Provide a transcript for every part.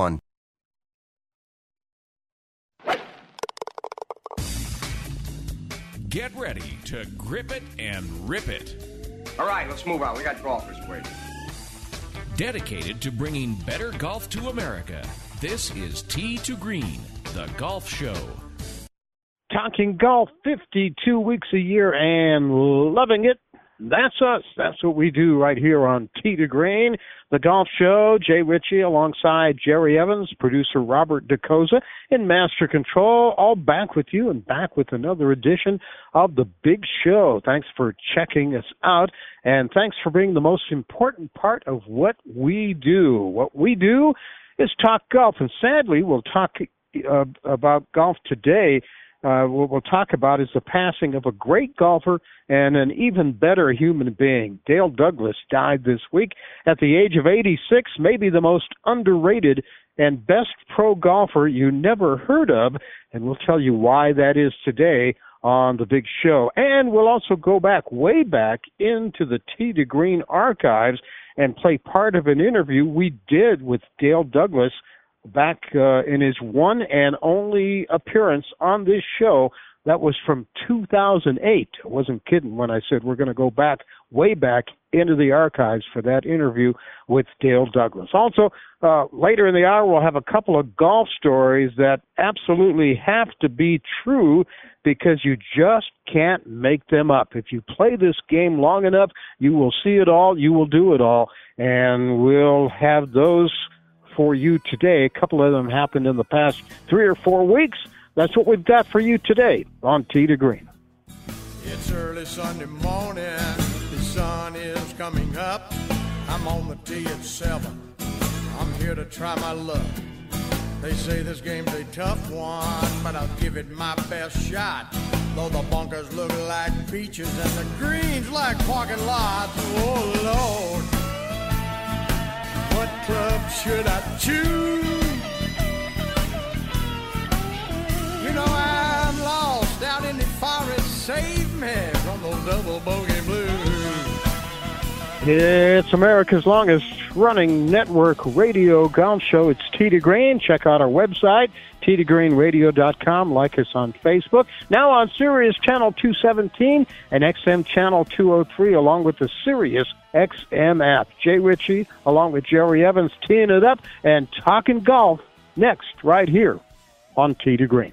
723 2391. Get ready to grip it and rip it. All right, let's move on. We got golfers waiting. Dedicated to bringing better golf to America, this is Tee to Green, the golf show. Talking golf 52 weeks a year and loving it. That's us. That's what we do right here on Tee to Green, the golf show. Jay Ritchie alongside Jerry Evans, producer Robert DeCosa in Master Control, all back with you and back with another edition of the big show. Thanks for checking us out and thanks for being the most important part of what we do. What we do is talk golf and sadly we'll talk uh, about golf today uh, what we'll talk about is the passing of a great golfer and an even better human being. Dale Douglas died this week at the age of 86, maybe the most underrated and best pro golfer you never heard of, and we'll tell you why that is today on the big show. And we'll also go back, way back into the Tee to Green archives and play part of an interview we did with Dale Douglas back uh, in his one and only appearance on this show. That was from 2008. I wasn't kidding when I said we're going to go back, way back into the archives for that interview with Dale Douglas. Also, uh, later in the hour, we'll have a couple of golf stories that absolutely have to be true because you just can't make them up. If you play this game long enough, you will see it all, you will do it all, and we'll have those for you today. A couple of them happened in the past three or four weeks. That's what we've got for you today on Tee to Green. It's early Sunday morning. The sun is coming up. I'm on the tee at seven. I'm here to try my luck. They say this game's a tough one, but I'll give it my best shot. Though the bunkers look like beaches and the greens like parking lots. Oh Lord. What club should I choose? You know I'm lost out in the forest. Save me from those double bogey blues. It's America's longest running network radio golf show. It's to Green. Check out our website, tee2greenradio.com. Like us on Facebook. Now on Sirius Channel 217 and XM Channel 203, along with the Sirius XM app. Jay Ritchie, along with Jerry Evans, teeing it up and talking golf next, right here on to Green.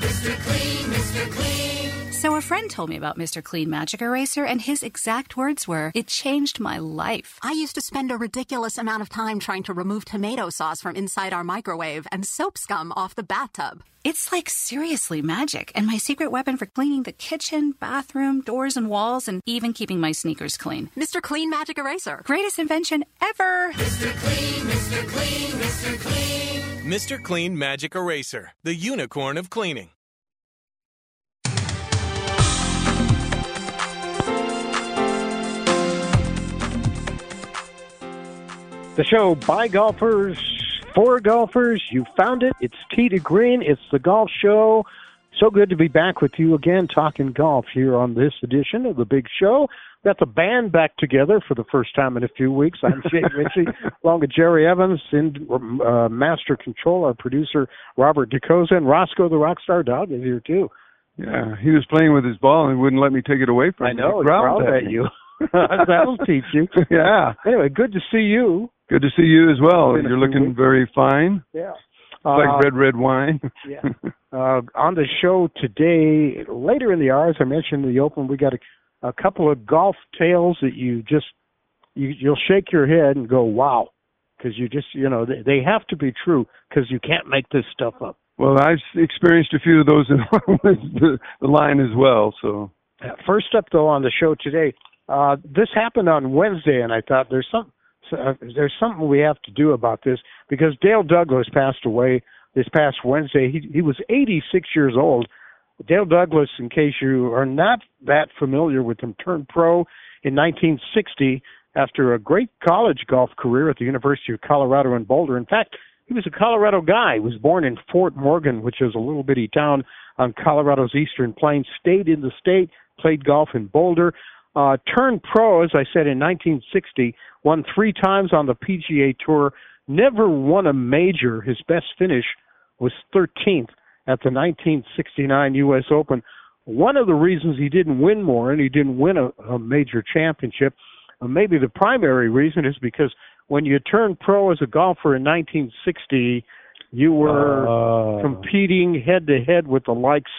Mr. Clean, Mr. Clean. So, a friend told me about Mr. Clean Magic Eraser, and his exact words were, It changed my life. I used to spend a ridiculous amount of time trying to remove tomato sauce from inside our microwave and soap scum off the bathtub. It's like seriously magic, and my secret weapon for cleaning the kitchen, bathroom, doors, and walls, and even keeping my sneakers clean. Mr. Clean Magic Eraser. Greatest invention ever! Mr. Clean, Mr. Clean, Mr. Clean. Mr. Clean Magic Eraser, the unicorn of cleaning. The show by golfers for golfers. You found it. It's Tee to Green. It's the golf show. So good to be back with you again, talking golf here on this edition of the big show. Got the band back together for the first time in a few weeks. I'm Jay Ritchie, along with Jerry Evans, in uh, master control, our producer Robert DeCosa, and Roscoe the Rockstar Dog is here too. Yeah, he was playing with his ball and wouldn't let me take it away from him. I know. He growled at, at you. That'll teach you. Yeah. Anyway, good to see you. Good to see you as well. You're looking very fine. Yeah. like Uh, red, red wine. yeah. Uh, on the show today, later in the hour, as I mentioned in the open, we got a, a couple of golf tales that you just you, you'll shake your head and go, "Wow," because you just you know they, they have to be true because you can't make this stuff up. Well, I've experienced a few of those in the, the line as well. So Uh, First up, though, on the show today, uh, this happened on Wednesday, and I thought there's some uh, there's something we have to do about this because Dale Douglas passed away this past Wednesday. He he was 86 years old. Dale Douglas, in case you are not that familiar with him, turned pro in 1960 after a great college golf career at the University of Colorado in Boulder. In fact, he was a Colorado guy. He was born in Fort Morgan, which is a little bitty town on Colorado's eastern plains. Stayed in the state, played golf in Boulder. Uh, turned pro, as I said, in 1960. Won three times on the PGA Tour. Never won a major. His best finish was 13th at the 1969 U.S. Open. One of the reasons he didn't win more and he didn't win a, a major championship, uh, maybe the primary reason is because when you turned pro as a golfer in 1960, you were Uh. competing head to head with the likes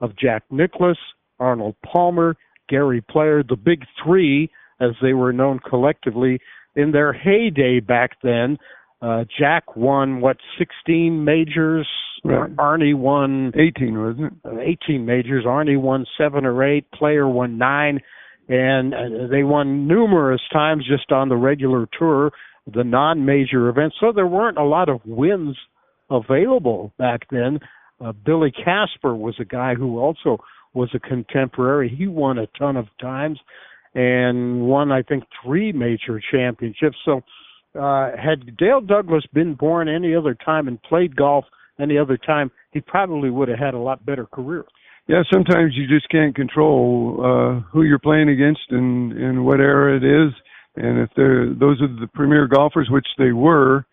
of Jack Nicklaus, Arnold Palmer, Gary Player, the big three, as they were known collectively in their heyday back then. Uh, Jack won what 16 majors. Right. Arnie won 18, wasn't it? uh, 18 majors. Arnie won seven or eight. Player won nine, and uh, they won numerous times just on the regular tour, the non-major events. So there weren't a lot of wins available back then. Uh, Billy Casper was a guy who also was a contemporary. He won a ton of times and won, I think, three major championships. So, uh, had Dale Douglas been born any other time and played golf any other time, he probably would have had a lot better career. Yeah, sometimes you just can't control uh, who you're playing against and and what era it is. And if they're those are the premier golfers, which they were,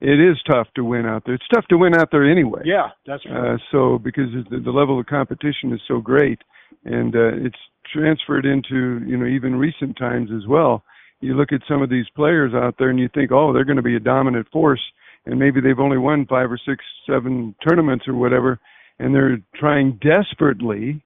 it is tough to win out there. It's tough to win out there anyway. Yeah, that's right. Uh, so because the, the level of competition is so great, and uh, it's transferred into you know even recent times as well. You look at some of these players out there, and you think, oh, they're going to be a dominant force, and maybe they've only won five or six, seven tournaments or whatever, and they're trying desperately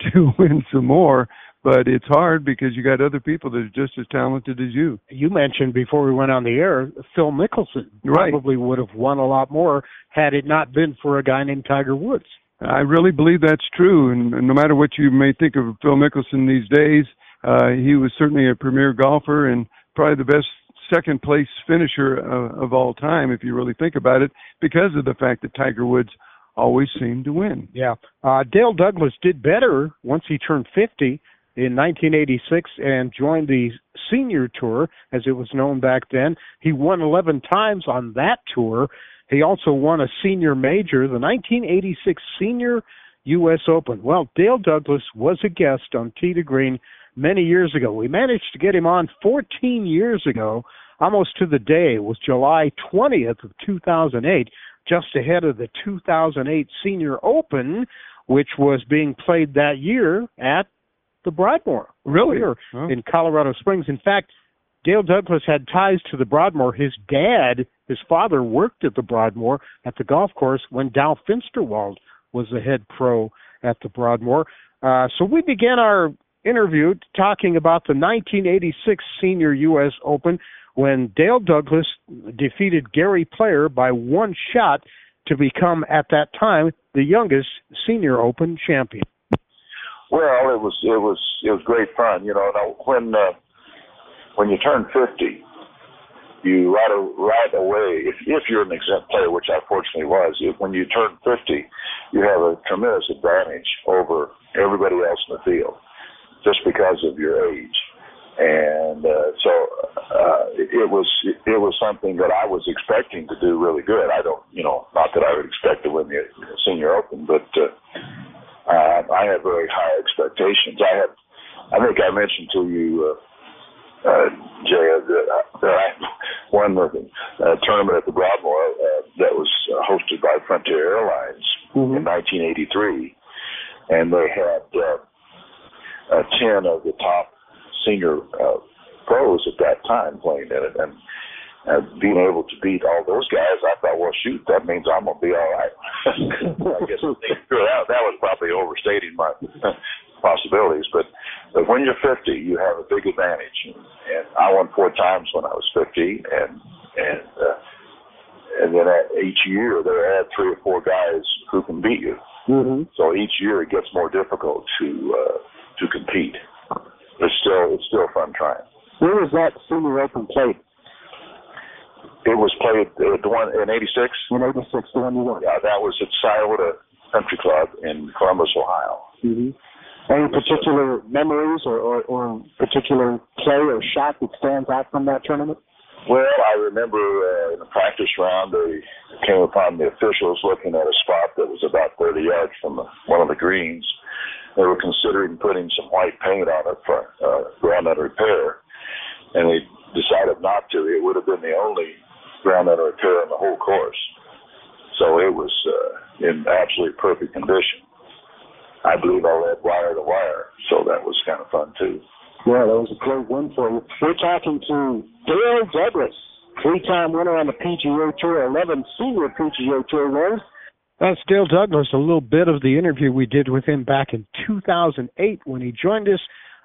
to win some more but it's hard because you got other people that are just as talented as you. You mentioned before we went on the air, Phil Mickelson right. probably would have won a lot more had it not been for a guy named Tiger Woods. I really believe that's true, and, no matter what you may think of Phil Mickelson these days, uh, he was certainly a premier golfer and probably the best second place finisher uh, of all time, if you really think about it, because of the fact that Tiger Woods always seemed to win. Yeah. Uh, Dale Douglas did better once he turned 50 in 1986 and joined the Senior Tour, as it was known back then. He won 11 times on that tour. He also won a senior major, the 1986 Senior U.S. Open. Well, Dale Douglas was a guest on Tee to Green many years ago. We managed to get him on 14 years ago, almost to the day. It was July 20th of 2008, just ahead of the 2008 Senior Open, which was being played that year at the Broadmoor. Really? Here in Colorado Springs. In fact, Dale Douglas had ties to the Broadmoor. His dad, his father, worked at the Broadmoor at the golf course when Dow Finsterwald was the head pro at the Broadmoor. Uh, so we began our interview talking about the 1986 Senior U.S. Open when Dale Douglas defeated Gary Player by one shot to become, at that time, the youngest Senior Open champion. Well, it was it was it was great fun. You know, when uh, when you turn fifty, you right right away. If if you're an exempt player, which I fortunately was, if, when you turn fifty, you have a tremendous advantage over everybody else in the field, just because of your age. And uh, so uh, it was it was something that I was expecting to do really good. I don't, you know, not that I would expect to win the Senior Open, but uh, uh, I had very high expectations. I had, I think I mentioned to you, uh, uh, Jay, that, that I won the uh, tournament at the Broadmoor uh, that was uh, hosted by Frontier Airlines mm-hmm. in 1983, and they had uh, uh, ten of the top senior uh, pros at that time playing in it, and uh, being able to beat all those guys, I thought, well, shoot, that means I'm gonna be all right. I guess that that was probably overstating my possibilities, but but when you're 50, you have a big advantage, and, and I won four times when I was 50, and and uh, and then at each year they add three or four guys who can beat you. Mm-hmm. So each year it gets more difficult to uh, to compete. It's still it's still fun trying. Where was that senior open played? It was played uh, the one in '86. In '86, the one you won. Yeah, that was at Scioto Country Club in Columbus, Ohio. Mm-hmm. Any particular memories or, or, or particular play or shot that stands out from that tournament? Well, I remember uh, in the practice round, they came upon the officials looking at a spot that was about 30 yards from the, one of the greens. They were considering putting some white paint on it for uh, ground under repair, and they decided not to. It would have been the only ground under repair in the whole course. So it was uh, in absolutely perfect condition. I believe I led wire to wire, so that was kind of fun too. Yeah, that was a great win for you. We're talking to Dale Douglas, three-time winner on the PGA Tour, 11 senior PGA Tour wins. That's Dale Douglas. A little bit of the interview we did with him back in 2008 when he joined us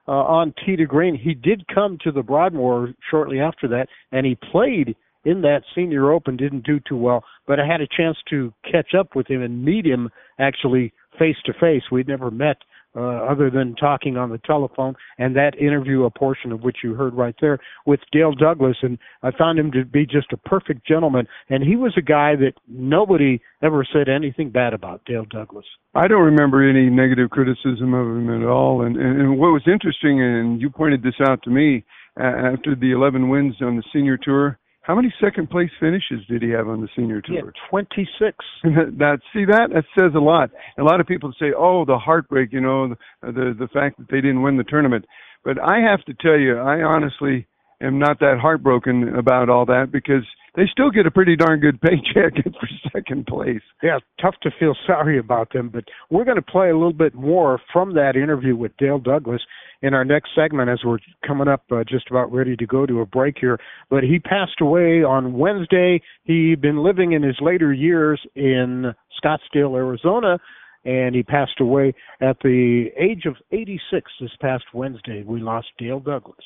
uh, on Tee to Green. He did come to the Broadmoor shortly after that, and he played in that Senior Open. Didn't do too well, but I had a chance to catch up with him and meet him actually face to face. We'd never met uh, other than talking on the telephone and that interview, a portion of which you heard right there with Dale Douglas. And I found him to be just a perfect gentleman. And he was a guy that nobody ever said anything bad about, Dale Douglas. I don't remember any negative criticism of him at all. And, and, and what was interesting, and you pointed this out to me, uh, after the 11 wins on the senior tour, how many second place finishes did he have on the senior tour? Yeah, 26. that see that that says a lot. A lot of people say, "Oh, the heartbreak," you know, the, the the fact that they didn't win the tournament. But I have to tell you, I honestly am not that heartbroken about all that because they still get a pretty darn good paycheck for second place. Yeah, tough to feel sorry about them, but we're going to play a little bit more from that interview with Dale Douglas in our next segment as we're coming up uh, just about ready to go to a break here. But he passed away on Wednesday. He'd been living in his later years in Scottsdale, Arizona, and he passed away at the age of 86 this past Wednesday. We lost Dale Douglas.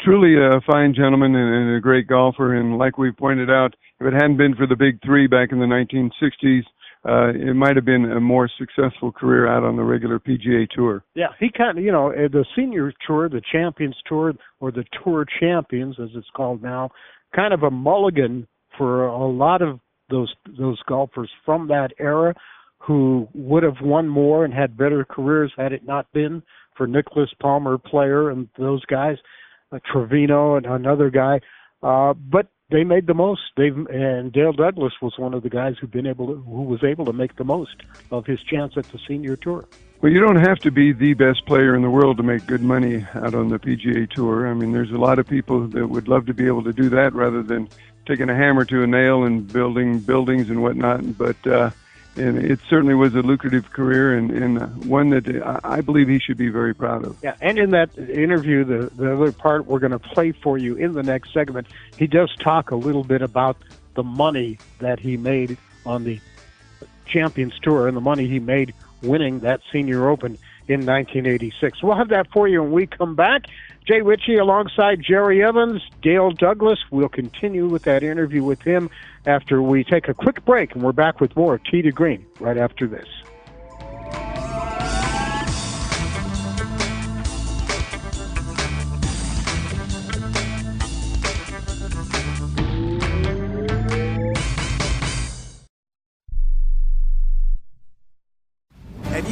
Truly a fine gentleman and a great golfer, and like we pointed out, if it hadn't been for the big three back in the 1960s, uh, it might have been a more successful career out on the regular PGA Tour. Yeah, he kind of, you know, the senior tour, the Champions Tour, or the Tour Champions, as it's called now, kind of a mulligan for a lot of those those golfers from that era who would have won more and had better careers had it not been for Nicklaus Palmer player and those guys, uh, Trevino and another guy. Uh, but they made the most. They and Dale Douglas was one of the guys who've been able to, who was able to make the most of his chance at the senior tour. Well, you don't have to be the best player in the world to make good money out on the PGA Tour. I mean, there's a lot of people that would love to be able to do that rather than taking a hammer to a nail and building buildings and whatnot. But uh, and it certainly was a lucrative career and, and uh, one that uh, I believe he should be very proud of. Yeah, and in that interview, the the other part we're going to play for you in the next segment, he does talk a little bit about the money that he made on the Champions Tour and the money he made winning that Senior Open in 1986. We'll have that for you when we come back. Jay Ritchie alongside Jerry Evans, Dale Douglas. We'll continue with that interview with him after we take a quick break, and we're back with more Tee to Green right after this.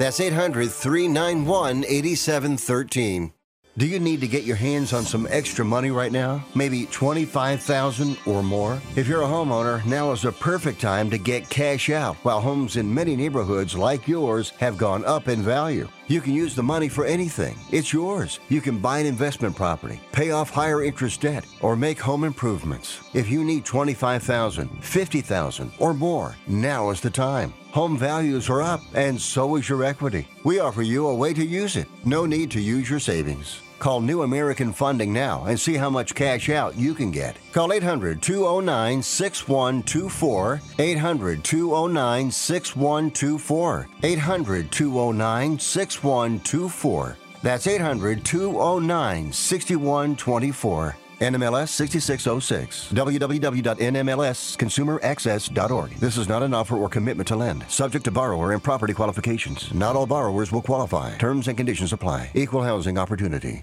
That's 800 391 8713. Do you need to get your hands on some extra money right now? Maybe 25,000 or more? If you're a homeowner, now is the perfect time to get cash out while homes in many neighborhoods like yours have gone up in value. You can use the money for anything. It's yours. You can buy an investment property, pay off higher interest debt, or make home improvements. If you need 25,000, 50,000 or more, now is the time. Home values are up and so is your equity. We offer you a way to use it. No need to use your savings. Call New American Funding now and see how much cash out you can get. Call 800 209 6124. 800 209 6124. 800 209 6124. That's 800 209 6124. NMLS 6606. www.nmlsconsumeraccess.org. This is not an offer or commitment to lend. Subject to borrower and property qualifications. Not all borrowers will qualify. Terms and conditions apply. Equal housing opportunity.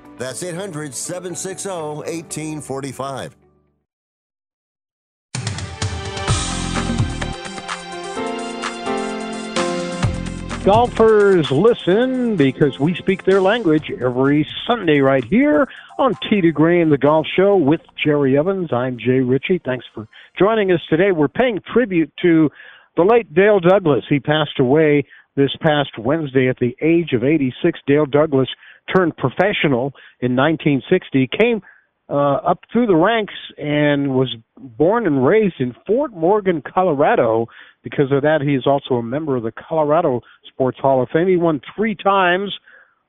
That's 800 760 1845. Golfers listen because we speak their language every Sunday right here on Tee to Green, the golf show with Jerry Evans. I'm Jay Ritchie. Thanks for joining us today. We're paying tribute to the late Dale Douglas. He passed away this past Wednesday at the age of 86. Dale Douglas turned professional in 1960, came uh, up through the ranks and was born and raised in Fort Morgan, Colorado. Because of that, he is also a member of the Colorado Sports Hall of Fame. He won three times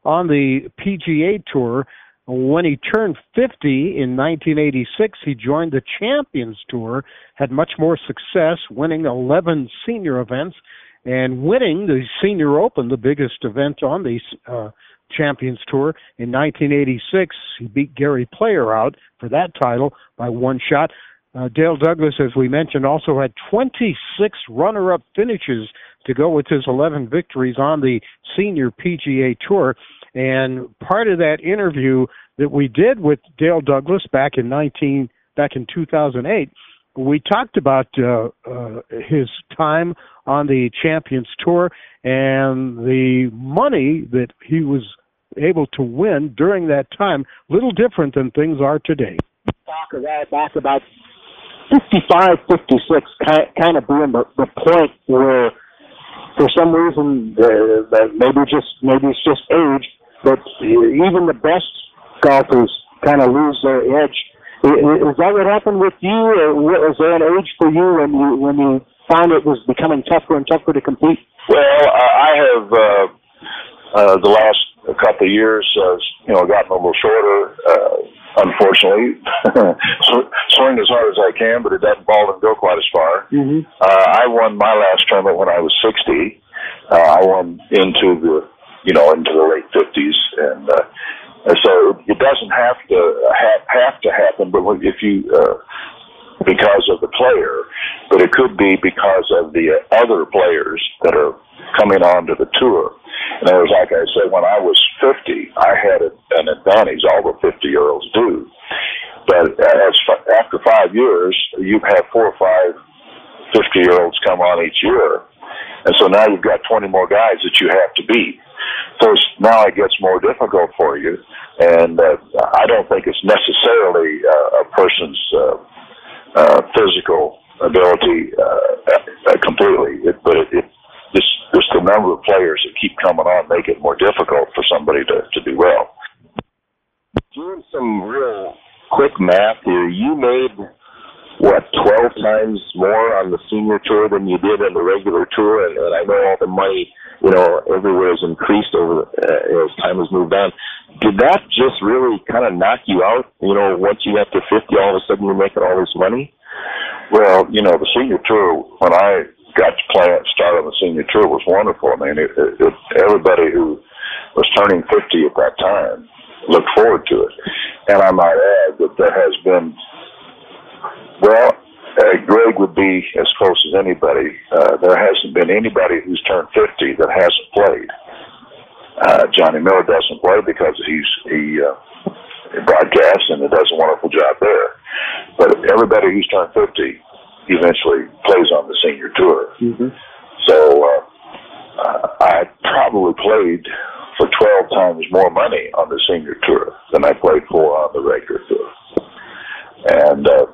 on the PGA Tour. When he turned 50 in 1986, he joined the Champions Tour, had much more success, winning 11 senior events and winning the Senior Open, the biggest event on the uh, Champions Tour in 1986. He beat Gary Player out for that title by one shot. Uh, Dale Douglas, as we mentioned, also had 26 runner up finishes to go with his 11 victories on the senior PGA Tour. And part of that interview that we did with Dale Douglas back in 19 back in 2008, we talked about uh, uh, his time on the Champions Tour and the money that he was able to win during that time. Little different than things are today. Talk of that back about 55, 56, kind of being the, the point where, for some reason, uh, maybe just maybe it's just age, but even the best golfers kind of lose their edge. Is that what happened with you, or was there an age for you when you when you found it was becoming tougher and tougher to compete? Well, I have uh, uh, the last couple of years, uh, you know, gotten a little shorter. Uh, unfortunately, swing as hard as I can, but it doesn't ball and go quite as far. Mm-hmm. Uh, I won my last tournament when I was 60. Uh, I won into the, you know, into the late 50s, and uh, and so it doesn't have to have, have to happen. But if you uh, because of the player, but it could be because of the other players that are coming onto the tour. And it was like I said, when I was 50, I had a, an advantage all the 50 year olds do. But as after five years, you have four or five 50 year olds come on each year. And so now you've got 20 more guys that you have to beat. So now it gets more difficult for you. And uh, I don't think it's necessarily uh, a person's uh, uh, physical ability uh, uh, completely, it, but it, it just just the number of players that keep coming on make it more difficult for somebody to to do well. Doing some real quick math here, you made what twelve times more on the senior tour than you did on the regular tour, and, and I know all the money you know everywhere has increased over uh, as time has moved on. Did that just really kind of knock you out? You know, once you got to fifty, all of a sudden you're making all this money. Well, you know, the senior tour when I got to play start on the senior tour was wonderful. I mean, it, it, it, everybody who was turning 50 at that time looked forward to it. And I might add that there has been, well, uh, Greg would be as close as anybody. Uh, there hasn't been anybody who's turned 50 that hasn't played. Uh, Johnny Miller doesn't play because he's he uh, broadcasts and does a wonderful job there. But everybody who's turned 50 eventually plays on the senior tour. Mm-hmm. So uh, uh, I probably played for 12 times more money on the senior tour than I played for on the regular tour. And uh,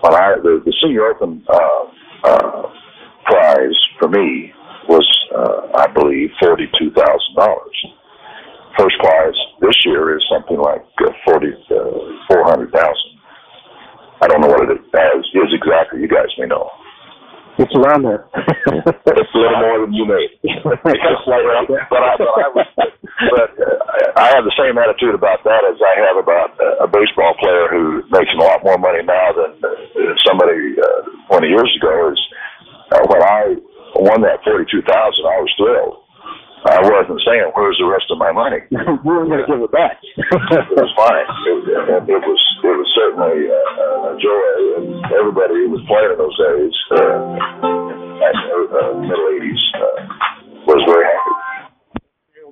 when I the, the senior open uh, uh, prize for me was, uh, I believe, forty-two thousand dollars. First prize this year is something like uh, forty uh, four hundred thousand. I don't know what it is, is exactly. You guys may know. It's around there. it's a little more than you made. Just like, but I, but I, was, but uh, I have the same attitude about that as I have about uh, a baseball player who makes a lot more money now than uh, somebody uh, 20 years ago. Is uh, when I won that 42,000, I was thrilled. I wasn't saying, "Where's the rest of my money?" we were going to give it back. it was fine. It, it was it was certainly uh, a joy, and everybody who was playing in those days, uh, in the uh, middle '80s, uh, was very happy.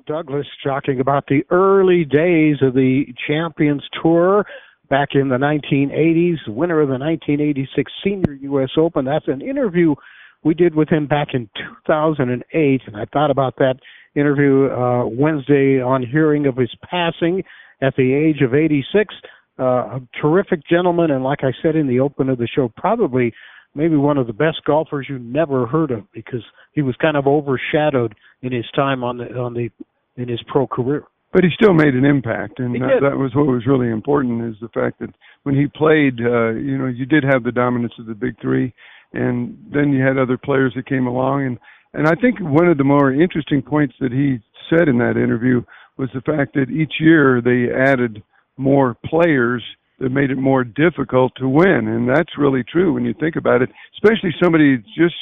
Douglas talking about the early days of the Champions Tour back in the 1980s, winner of the 1986 Senior U.S. Open. That's an interview we did with him back in 2008, and I thought about that interview uh, Wednesday on hearing of his passing at the age of 86. Uh, a terrific gentleman, and like I said in the open of the show, probably maybe one of the best golfers you never heard of because he was kind of overshadowed in his time on the on the in his pro career. But he still made an impact, and that, that was what was really important is the fact that when he played, uh, you know, you did have the dominance of the big three, and then you had other players that came along, and and I think one of the more interesting points that he said in that interview was the fact that each year they added more players that made it more difficult to win. And that's really true when you think about it, especially somebody just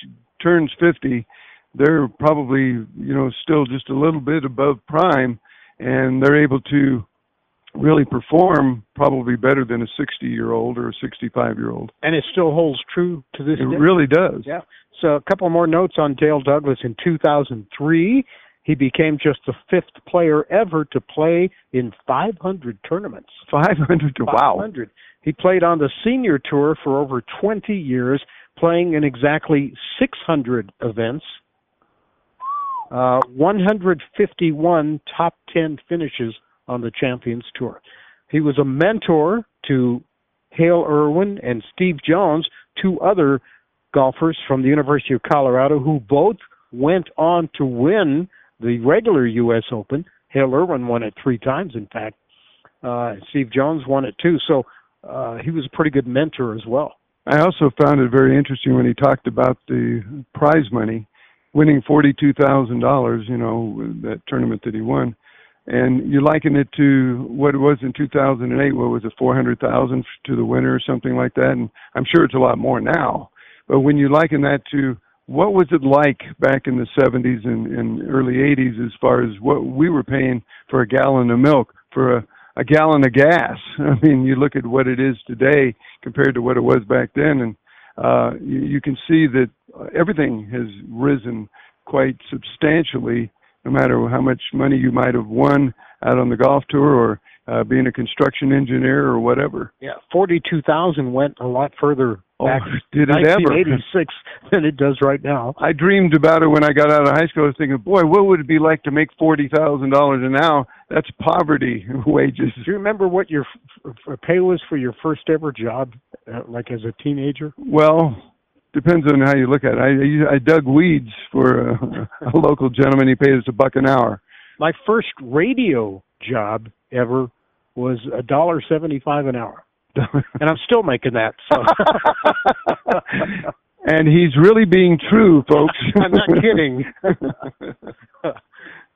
turns 50. They're probably, you know, still just a little bit above prime and they're able to really perform probably better than a 60 year old or a 65 year old. And it still holds true to this it day. It really does. Yeah. So a couple more notes on Dale Douglas in 2003. He became just the fifth player ever to play in 500 tournaments. 500 to wow. 500. He played on the senior tour for over 20 years, playing in exactly 600 events, uh, 151 top 10 finishes on the Champions Tour. He was a mentor to Hale Irwin and Steve Jones, two other golfers from the University of Colorado who both went on to win the regular U.S. Open. Hale Irwin won it three times, in fact. Uh, Steve Jones won it too. So uh, he was a pretty good mentor as well. I also found it very interesting when he talked about the prize money, winning forty-two thousand dollars. You know that tournament that he won, and you liken it to what it was in two thousand and eight. What was it, four hundred thousand to the winner or something like that? And I'm sure it's a lot more now. But when you liken that to what was it like back in the 70s and, and early 80s as far as what we were paying for a gallon of milk for a, a gallon of gas? I mean, you look at what it is today compared to what it was back then, and uh, you, you can see that everything has risen quite substantially. No matter how much money you might have won out on the golf tour or uh, being a construction engineer or whatever. Yeah, forty-two thousand went a lot further back oh, did it 1986 than it does right now. I dreamed about it when I got out of high school. I was thinking, boy, what would it be like to make forty thousand dollars? And now that's poverty wages. Do you remember what your f- f- pay was for your first ever job, uh, like as a teenager? Well, depends on how you look at it. I I dug weeds for a, a local gentleman. He paid us a buck an hour. My first radio job ever was a dollar seventy-five an hour. and I'm still making that. So. and he's really being true, folks. I'm not kidding.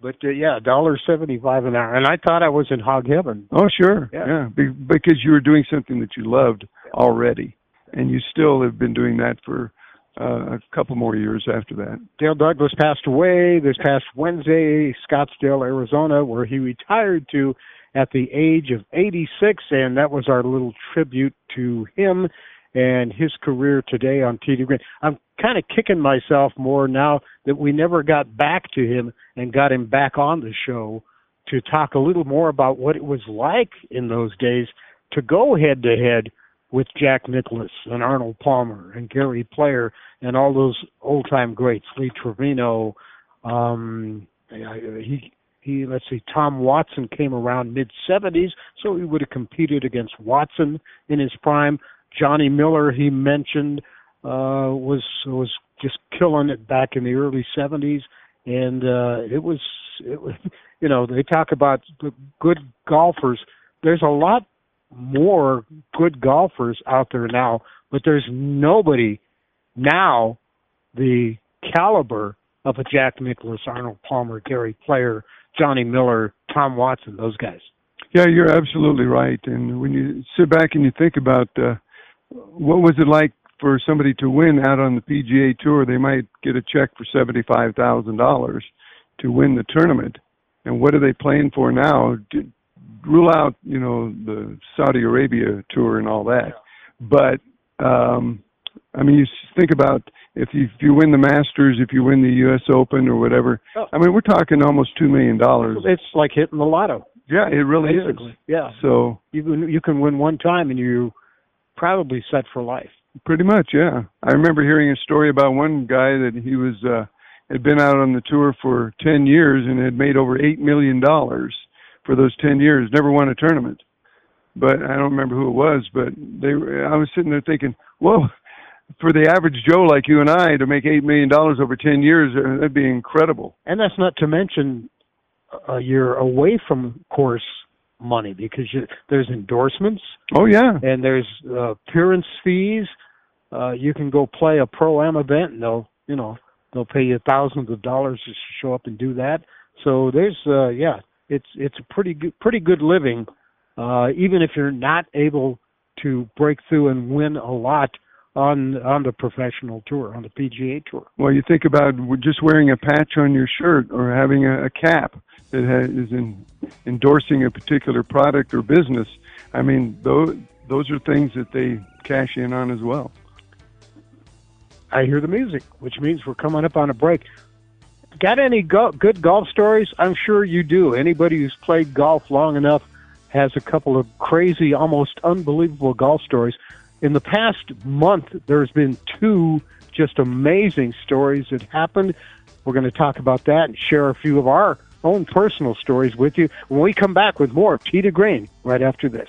but uh, yeah, dollar seventy-five an hour, and I thought I was in hog heaven. Oh, sure, yeah, yeah. Be- because you were doing something that you loved already, and you still have been doing that for uh, a couple more years after that. Dale Douglas passed away this past Wednesday, Scottsdale, Arizona, where he retired to at the age of 86, and that was our little tribute to him and his career today on to Green. I'm kind of kicking myself more now that we never got back to him and got him back on the show to talk a little more about what it was like in those days to go head to head with Jack Nicklaus and Arnold Palmer and Gary Player and all those old time greats, Lee Trevino. Um, he he let's see, Tom Watson came around mid 70s, so he would have competed against Watson in his prime. Johnny Miller, he mentioned, uh, was was just killing it back in the early 70s, and uh, it was it was you know they talk about good golfers. There's a lot more good golfers out there now, but there's nobody now the caliber of a Jack Nicklaus, Arnold Palmer, Gary Player, Johnny Miller, Tom Watson, those guys. Yeah, you're absolutely right. And when you sit back and you think about uh, what was it like for somebody to win out on the PGA Tour, they might get a check for seventy-five thousand dollars to win the tournament. And what are they playing for now? Rule out, you know, the Saudi Arabia tour and all that. But um, I mean, you think about if you if you win the Masters, if you win the U.S. Open or whatever, Oh. I mean, we're talking almost two million dollars. It's like hitting the lotto. Yeah, it really Basically, is. yeah. So You can you can win one time and you probably set for life. pretty much, yeah. I remember hearing a story about one guy that he was uh had been out on the tour for ten years and had made over eight million dollars for those ten years. Never won a tournament, but I don't remember who it was. But they, were, I was sitting there thinking, whoa. For the average Joe like you and I to make eight million dollars over ten years, uh, that'd be incredible. And that's not to mention uh, you're away from course money because you, there's endorsements Oh yeah, and there's uh, appearance fees. Uh, you can go play a pro am event and they'll you know they'll pay you thousands of dollars just to show up and do that. So there's uh, yeah, it's it's a pretty good pretty good living, uh, even if you're not able to break through and win a lot on on the professional tour on the PGA tour. Well, you think about just wearing a patch on your shirt or having a, a cap that ha is in, endorsing a particular product or business. I mean, those those are things that they cash in on as well. I hear the music, which means we're coming up on a break. Got any go- good golf stories? I'm sure you do. Anybody who's played golf long enough has a couple of crazy, almost unbelievable golf stories. In the past month, there's been two just amazing stories that happened. We're going to talk about that and share a few of our own personal stories with you when we come back with more Tee Green right after this.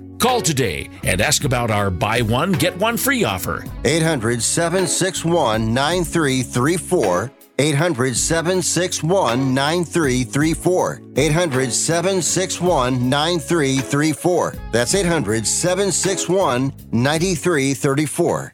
Call today and ask about our buy one, get one free offer. 800 761 9334. 800 761 9334. 800 761 9334. That's 800 761 9334.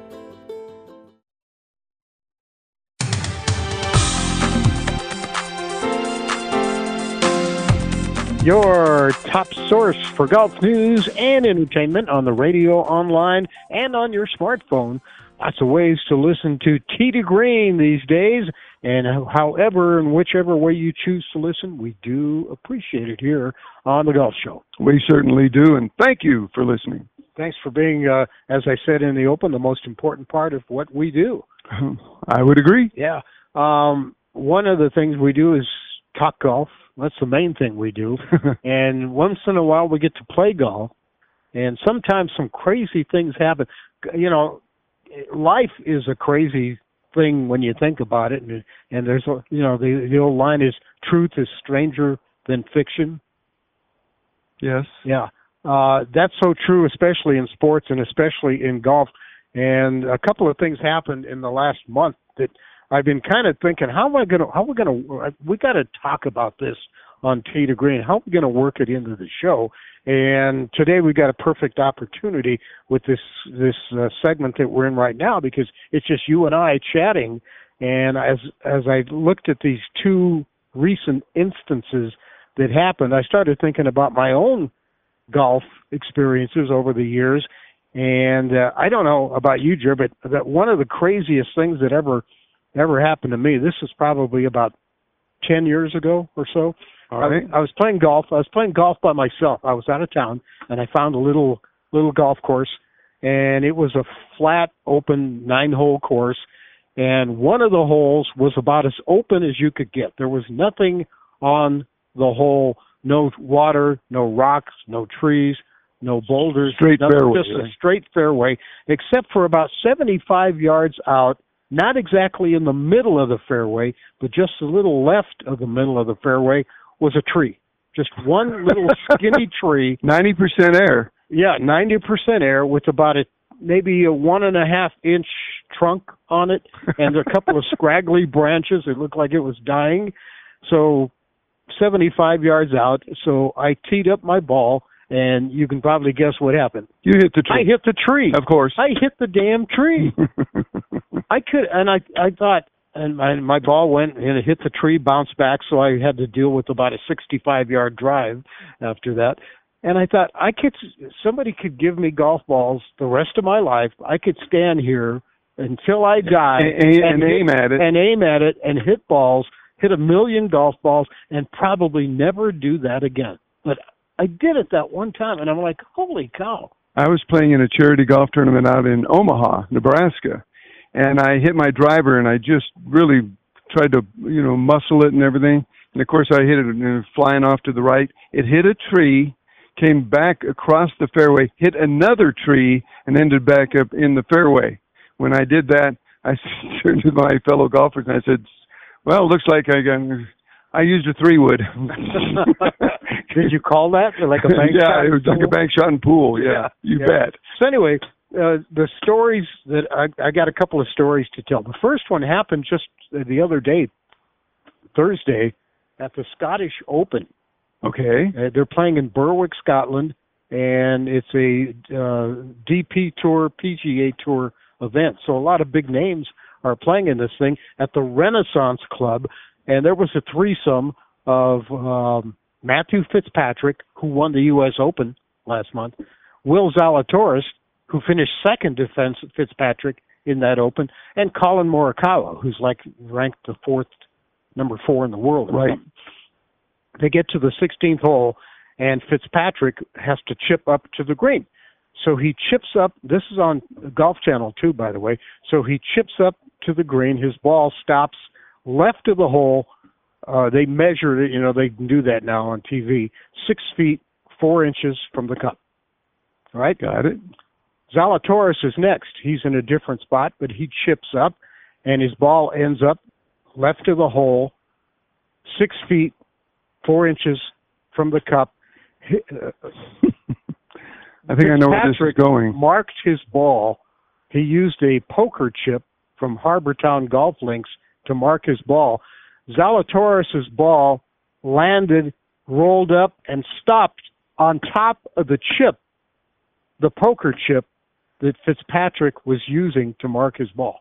Your top source for golf news and entertainment on the radio, online, and on your smartphone. Lots of ways to listen to Tee to Green these days. And however and whichever way you choose to listen, we do appreciate it here on the Golf Show. We certainly do, and thank you for listening. Thanks for being, uh, as I said in the open, the most important part of what we do. I would agree. Yeah. Um, one of the things we do is talk golf. That's the main thing we do. and once in a while we get to play golf. And sometimes some crazy things happen. You know, life is a crazy thing when you think about it and and there's a you know the the old line is truth is stranger than fiction yes yeah uh that's so true especially in sports and especially in golf and a couple of things happened in the last month that I've been kind of thinking how am I going to how we going to we got to talk about this on Tee Green how are we going to work it into the show and today we've got a perfect opportunity with this this uh, segment that we're in right now because it's just you and I chatting. And as as I looked at these two recent instances that happened, I started thinking about my own golf experiences over the years. And uh, I don't know about you, Jer, but that one of the craziest things that ever ever happened to me. This is probably about ten years ago or so. All right. I, I was playing golf. I was playing golf by myself. I was out of town, and I found a little little golf course, and it was a flat, open nine hole course. And one of the holes was about as open as you could get. There was nothing on the hole, no water, no rocks, no trees, no boulders, straight nothing, fairway, just a straight fairway, except for about 75 yards out, not exactly in the middle of the fairway, but just a little left of the middle of the fairway was a tree. Just one little skinny tree. 90% air. Yeah, 90% air with about a maybe a one and a half inch trunk on it and a couple of scraggly branches. It looked like it was dying. So 75 yards out. So I teed up my ball and you can probably guess what happened. You hit the tree. I hit the tree. Of course. I hit the damn tree. I could, and I, I thought, and my my ball went and it hit the tree, bounced back, so I had to deal with about a 65 yard drive after that. And I thought I could, somebody could give me golf balls the rest of my life. I could stand here until I die and, and, and aim hit, at it, and aim at it, and hit balls, hit a million golf balls, and probably never do that again. But I did it that one time, and I'm like, holy cow! I was playing in a charity golf tournament out in Omaha, Nebraska, and I hit my driver, and I just really tried to, you know, muscle it and everything. And of course, I hit it and flying off to the right. It hit a tree, came back across the fairway, hit another tree, and ended back up in the fairway. When I did that, I turned to my fellow golfers and I said, "Well, looks like I got." I used a three wood. Did you call that like a bank yeah, shot? it was like a bank shot in pool. Yeah, Yeah, you yeah. bet. So anyway, uh, the stories that I, I got a couple of stories to tell. The first one happened just the other day, Thursday, at the Scottish Open. Okay. Uh, they're playing in Berwick, Scotland, and it's a uh, DP Tour, PGA Tour event. So a lot of big names are playing in this thing at the Renaissance Club, and there was a threesome of um, Matthew Fitzpatrick, who won the U.S. Open last month, Will Zalatoris, who finished second to Fitz- Fitzpatrick in that Open, and Collin Morikawa, who's like ranked the fourth, number four in the world. Right. They get to the 16th hole, and Fitzpatrick has to chip up to the green. So he chips up. This is on Golf Channel too, by the way. So he chips up to the green. His ball stops left of the hole. Uh, they measured it. You know they can do that now on TV. Six feet four inches from the cup. All right. Got it. Zalatoris is next. He's in a different spot, but he chips up, and his ball ends up left of the hole, six feet four inches from the cup. Uh, I think I know where this is going. Marked his ball. He used a poker chip from Harbour Town Golf Links to mark his ball. Zalatoris' ball landed, rolled up, and stopped on top of the chip, the poker chip that Fitzpatrick was using to mark his ball.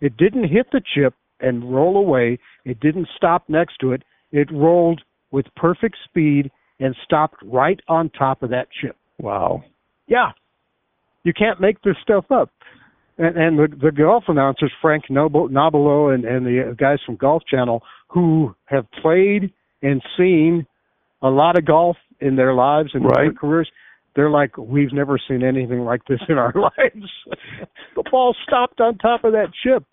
It didn't hit the chip and roll away. It didn't stop next to it. It rolled with perfect speed and stopped right on top of that chip. Wow. Yeah. You can't make this stuff up. And, and the, the golf announcers, Frank Nobilo and, and the guys from Golf Channel, who have played and seen a lot of golf in their lives and right. their careers, they're like, we've never seen anything like this in our lives. the ball stopped on top of that chip.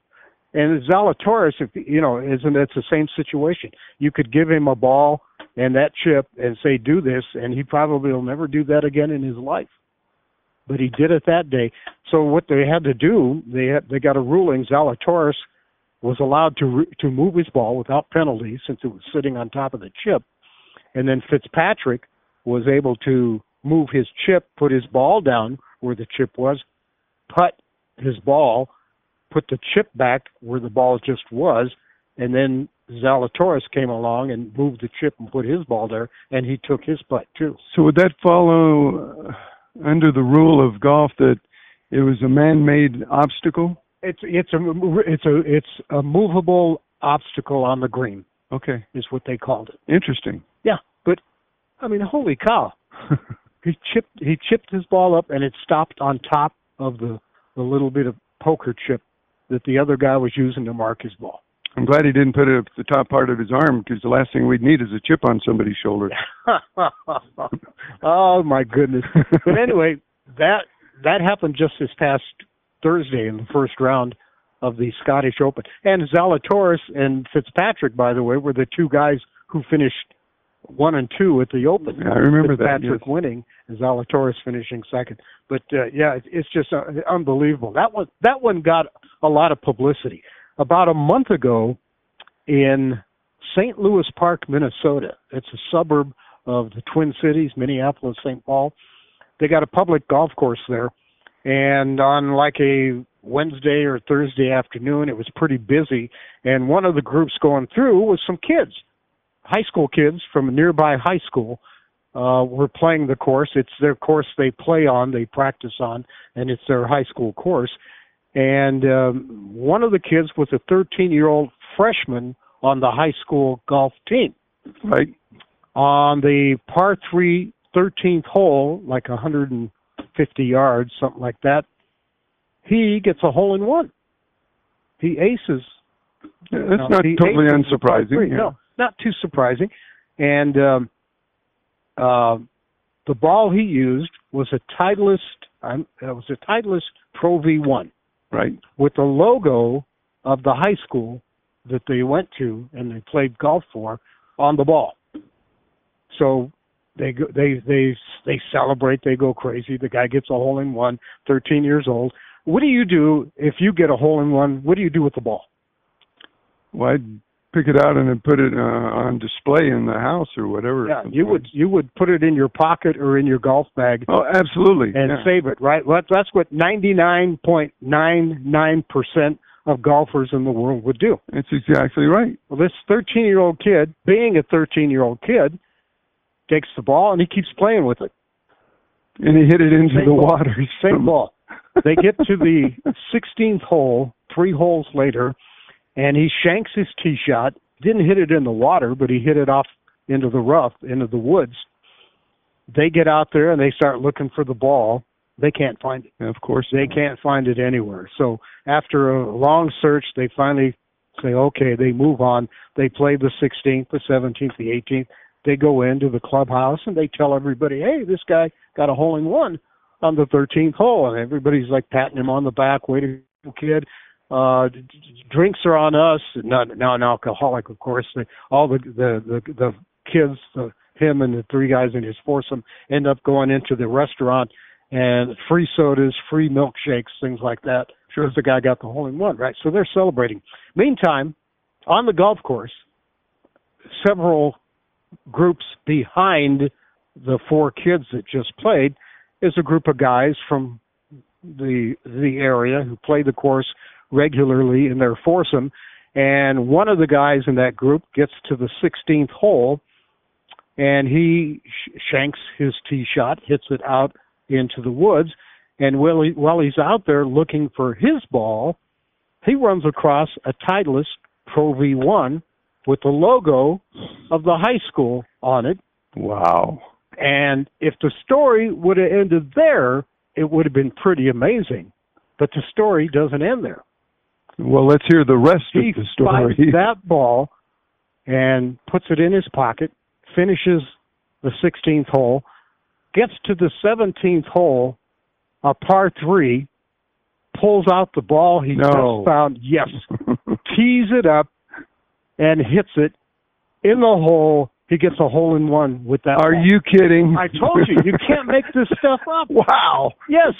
And Zalatoris, if you know, isn't it's the same situation? You could give him a ball and that chip and say, "Do this," and he probably will never do that again in his life. But he did it that day. So what they had to do, they had, they got a ruling. Zalatoris was allowed to re, to move his ball without penalty since it was sitting on top of the chip, and then Fitzpatrick was able to move his chip, put his ball down where the chip was, put his ball, put the chip back where the ball just was, and then Zalatoris came along and moved the chip and put his ball there, and he took his putt too. So would that follow uh, under the rule of golf that it was a man-made obstacle? It's it's a it's a it's a movable obstacle on the green. Okay, is what they called it. Interesting. Yeah, but I mean, holy cow! he chipped he chipped his ball up, and it stopped on top of the the little bit of poker chip that the other guy was using to mark his ball. I'm glad he didn't put it up the top part of his arm because the last thing we'd need is a chip on somebody's shoulder. oh my goodness! But anyway, that that happened just this past Thursday in the first round of the Scottish Open. And Zalatoris and Fitzpatrick, by the way, were the two guys who finished one and two at the Open. Yeah, I remember that. Yes. winning and Zalatoris finishing second. But uh, yeah, it's just uh, unbelievable. That one that one got a lot of publicity. About a month ago, in St. Louis Park, Minnesota, it's a suburb of the Twin Cities, Minneapolis, St. Paul. They got a public golf course there, and on like a Wednesday or Thursday afternoon, it was pretty busy. And one of the groups going through was some kids high school kids from a nearby high school uh, were playing the course. It's their course they play on, they practice on, and it's their high school course. And um, one of the kids was a 13 year old freshman on the high school golf team. Right. On the par 3 13th hole, like 150 yards, something like that, he gets a hole in one. He aces. Yeah, that's not totally unsurprising. Yeah. No, not too surprising. And um, uh, the ball he used was a Titleist. Um, it was a Titleist Pro V1, right, with the logo of the high school that they went to and they played golf for on the ball. So they go, they they they celebrate. They go crazy. The guy gets a hole in one. Thirteen years old. What do you do if you get a hole in one? What do you do with the ball? Well, I'd pick it out and then put it uh, on display in the house or whatever. Yeah, you would you would put it in your pocket or in your golf bag. Oh, absolutely. And yeah. save it, right? Well, that's what 99.99% of golfers in the world would do. That's exactly right. Well, this 13-year-old kid, being a 13-year-old kid, takes the ball and he keeps playing with it. And he hit it into Same the ball. water. Same ball. They get to the 16th hole, three holes later, and he shanks his tee shot. Didn't hit it in the water, but he hit it off into the rough, into the woods. They get out there and they start looking for the ball. They can't find it. Of course, they can't find it anywhere. So after a long search, they finally say, okay, they move on. They play the 16th, the 17th, the 18th. They go into the clubhouse and they tell everybody, hey, this guy got a hole in one on the 13th hole, and everybody's like patting him on the back, way to kid. Uh, drinks are on us. Not not an alcoholic, of course. All the the the, the kids, the, him and the three guys in his foursome, end up going into the restaurant and free sodas, free milkshakes, things like that. Sure, as the guy got the hole in one, right? So they're celebrating. Meantime, on the golf course, several groups behind the four kids that just played is a group of guys from the the area who play the course regularly in their foursome And one of the guys in that group gets to the 16th hole, and he sh- shanks his tee shot, hits it out into the woods. And while, he, while he's out there looking for his ball, he runs across a Titleist Pro V1 with the logo of the high school on it. Wow. And if the story would have ended there, it would have been pretty amazing. But the story doesn't end there. Well, let's hear the rest he of the story. finds that ball and puts it in his pocket, finishes the 16th hole, gets to the 17th hole, a par three, pulls out the ball he No. just found. Yes, tees it up and hits it in the hole. He gets a hole in one with that. Are ball. you kidding? I told you, you can't make this stuff up. Wow. Yes.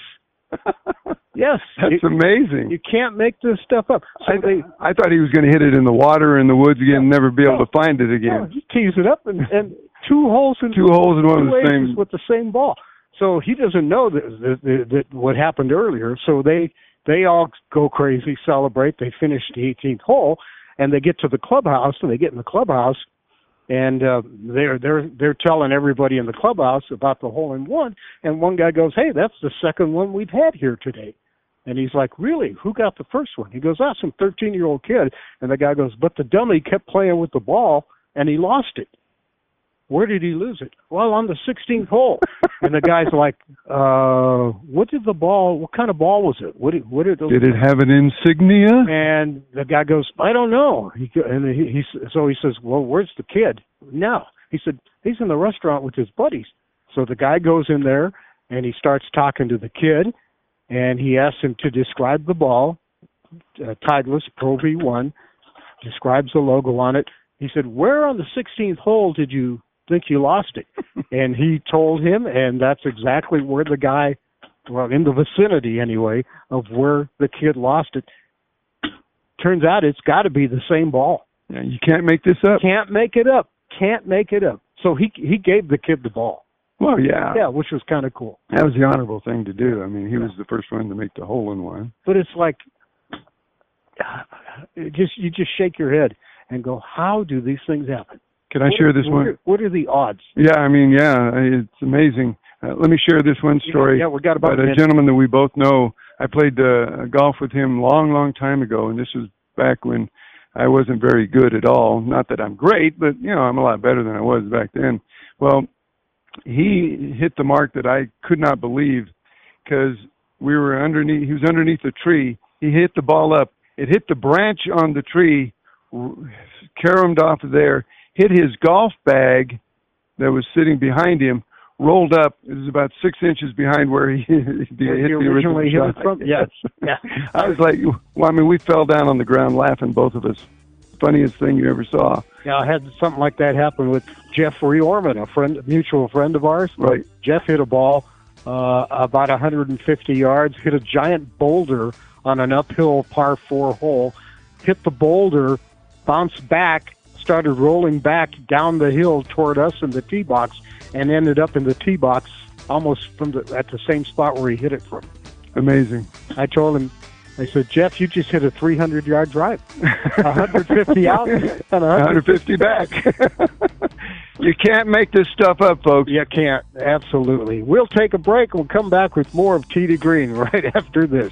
Yes. That's You- amazing. You can't make this stuff up. So I, they I thought he was going to hit it in the water in the woods again, and never be able to find it no, again. he tees it up and, and two holes in Two holes in one of the same- with the same ball. So he doesn't know that, that, that, that what happened earlier. So they they all go crazy, celebrate. They finish the 18th hole, and they get to the clubhouse, and they get in the clubhouse, and uh, they're they're they're telling everybody in the clubhouse about the hole in one. And one guy goes, "Hey, that's the second one we've had here today." And he's like, "Really? Who got the first one?" He goes, "Ah, some 13-year-old kid." And the guy goes, "But the dummy kept playing with the ball, and he lost it." Where did he lose it? Well, on the 16th hole. and the guy's like, uh, what did the ball, what kind of ball was it? What did, what did, Did it have an insignia? and the guy goes, I don't know. He and he, he so he says, well, where's the kid? No, he said he's in the restaurant with his buddies. So the guy goes in there and he starts talking to the kid, and he asks him to describe the ball, uh, Titleist Pro V1, describes the logo on it. He said, where on the 16th hole did you think you lost it? and he told him, and that's exactly where the guy, well, in the vicinity anyway, of where the kid lost it turns out it's got to be the same ball. Yeah, you can't make this up. Can't make it up. Can't make it up. So he he gave the kid the ball. Well, yeah. Yeah, which was kind of cool. That was the honorable thing to do. I mean, he was the first one to make the hole in one. But it's like, it just you just shake your head and go, how do these things happen? Can I What share are- this what one? Are, what are the odds? Yeah, I mean, yeah, it's amazing. Uh, let me share this one story. Yeah, we got about a a gentleman that we both know. I played uh, golf with him long, long time ago, and this was back when I wasn't very good at all. Not that I'm great, but you know, I'm a lot better than I was back then. Well, he hit the mark that I could not believe because we were underneath. He was underneath a tree. He hit the ball up. It hit the branch on the tree, caromed off of there, hit his golf bag that was sitting behind him, rolled up. It was about six inches behind where he, he hit the original originally hit it from? Yes. Yeah. I was like, well, I mean, we fell down on the ground laughing, both of us. Funniest thing you ever saw. Yeah, I had something like that happen with Jeffrey Orman, a friend, a mutual friend of ours. Right. Jeff hit a ball uh, about 150 yards, hit a giant boulder on an uphill par four hole, hit the boulder, bounced back, started rolling back down the hill toward us in the tee box, and ended up in the tee box almost from the at the same spot where he hit it from. Amazing. I told him, I said, Jeff, you just hit a 300 yard drive, 150 out and 150 back. you can't make this stuff up, folks. You can't. Absolutely. We'll take a break. We'll come back with more of Tee to Green right after this.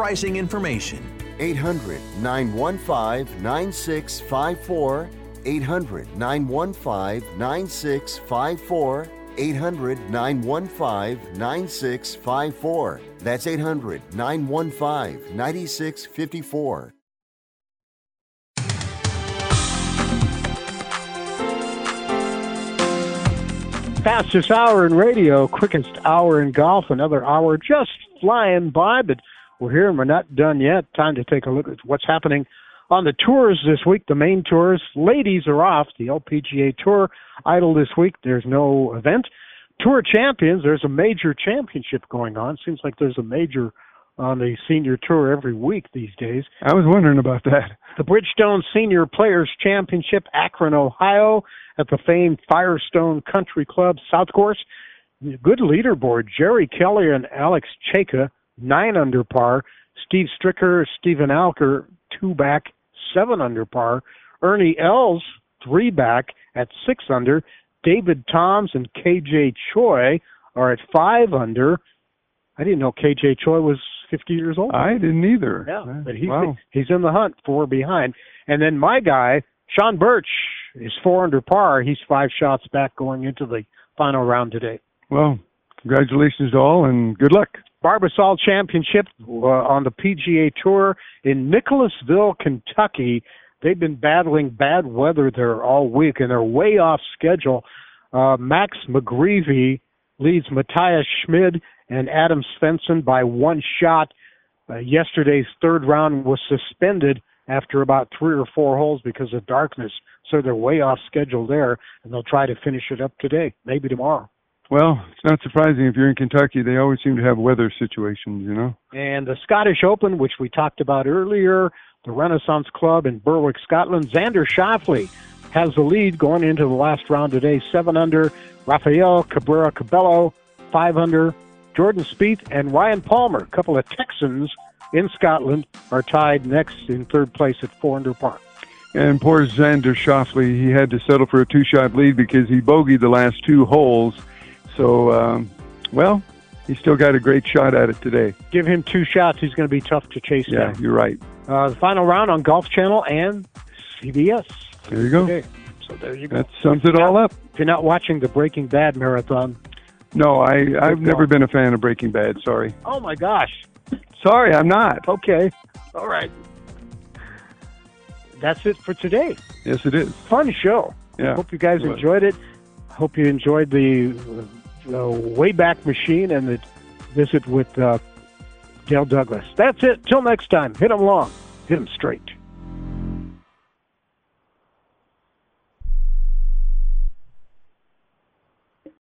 pricing information. 800 915 9654. 800 915 9654. 800 915 9654. That's 800 915 9654. Fastest hour in radio, quickest hour in golf, another hour just flying by, but we're here and we're not done yet. Time to take a look at what's happening on the tours this week, the main tours. Ladies are off. The LPGA Tour idle this week. There's no event. Tour champions, there's a major championship going on. Seems like there's a major on the senior tour every week these days. I was wondering about that. The Bridgestone Senior Players Championship, Akron, Ohio, at the famed Firestone Country Club South Course. Good leaderboard. Jerry Kelly and Alex Cejka, nine under par. Steve Stricker, Steven Alker, two back, seven under par. Ernie Els, three back at six under. David Toms and KJ Choi are at five under. I didn't know KJ Choi was 50 years old. I didn't either. Yeah, but he's wow. he's in the hunt, four behind. And then my guy, Shane Bertsch, is four under par. He's five shots back going into the final round today. Well, congratulations to all and good luck. Barbasol Championship uh, on the PGA Tour in Nicholasville, Kentucky. They've been battling bad weather there all week, and they're way off schedule. Uh, Max McGreevy leads Matthias Schmid and Adam Svensson by one shot. Uh, yesterday's third round was suspended after about three or four holes because of darkness, so they're way off schedule there, and they'll try to finish it up today, maybe tomorrow. Well, it's not surprising if you're in Kentucky. They always seem to have weather situations, you know. And the Scottish Open, which we talked about earlier, the Renaissance Club in Berwick, Scotland. Xander Schauffele has the lead going into the last round today, seven under. Rafael Cabrera Cabello, five under. Jordan Spieth and Ryan Palmer, a couple of Texans in Scotland, are tied next in third place at four under par. And poor Xander Schauffele, he had to settle for a two-shot lead because he bogeyed the last two holes. So, um, well, he still got a great shot at it today. Give him two shots; he's going to be tough to chase Yeah, down. you're right. Uh, the final round on Golf Channel and CBS. There you go. Okay, so there you go. That sums it all up. If you're not watching the Breaking Bad marathon, No, I I've never been a fan of Breaking Bad. Sorry. oh my gosh, Sorry, I'm not. Okay. All right. That's it for today. Yes, it is. Fun show. Yeah. Hope you guys enjoyed it. Hope you enjoyed the uh, Wayback Machine and the visit with uh, Dale Douglass. That's it. Till next time. Hit 'em long. Hit 'em straight.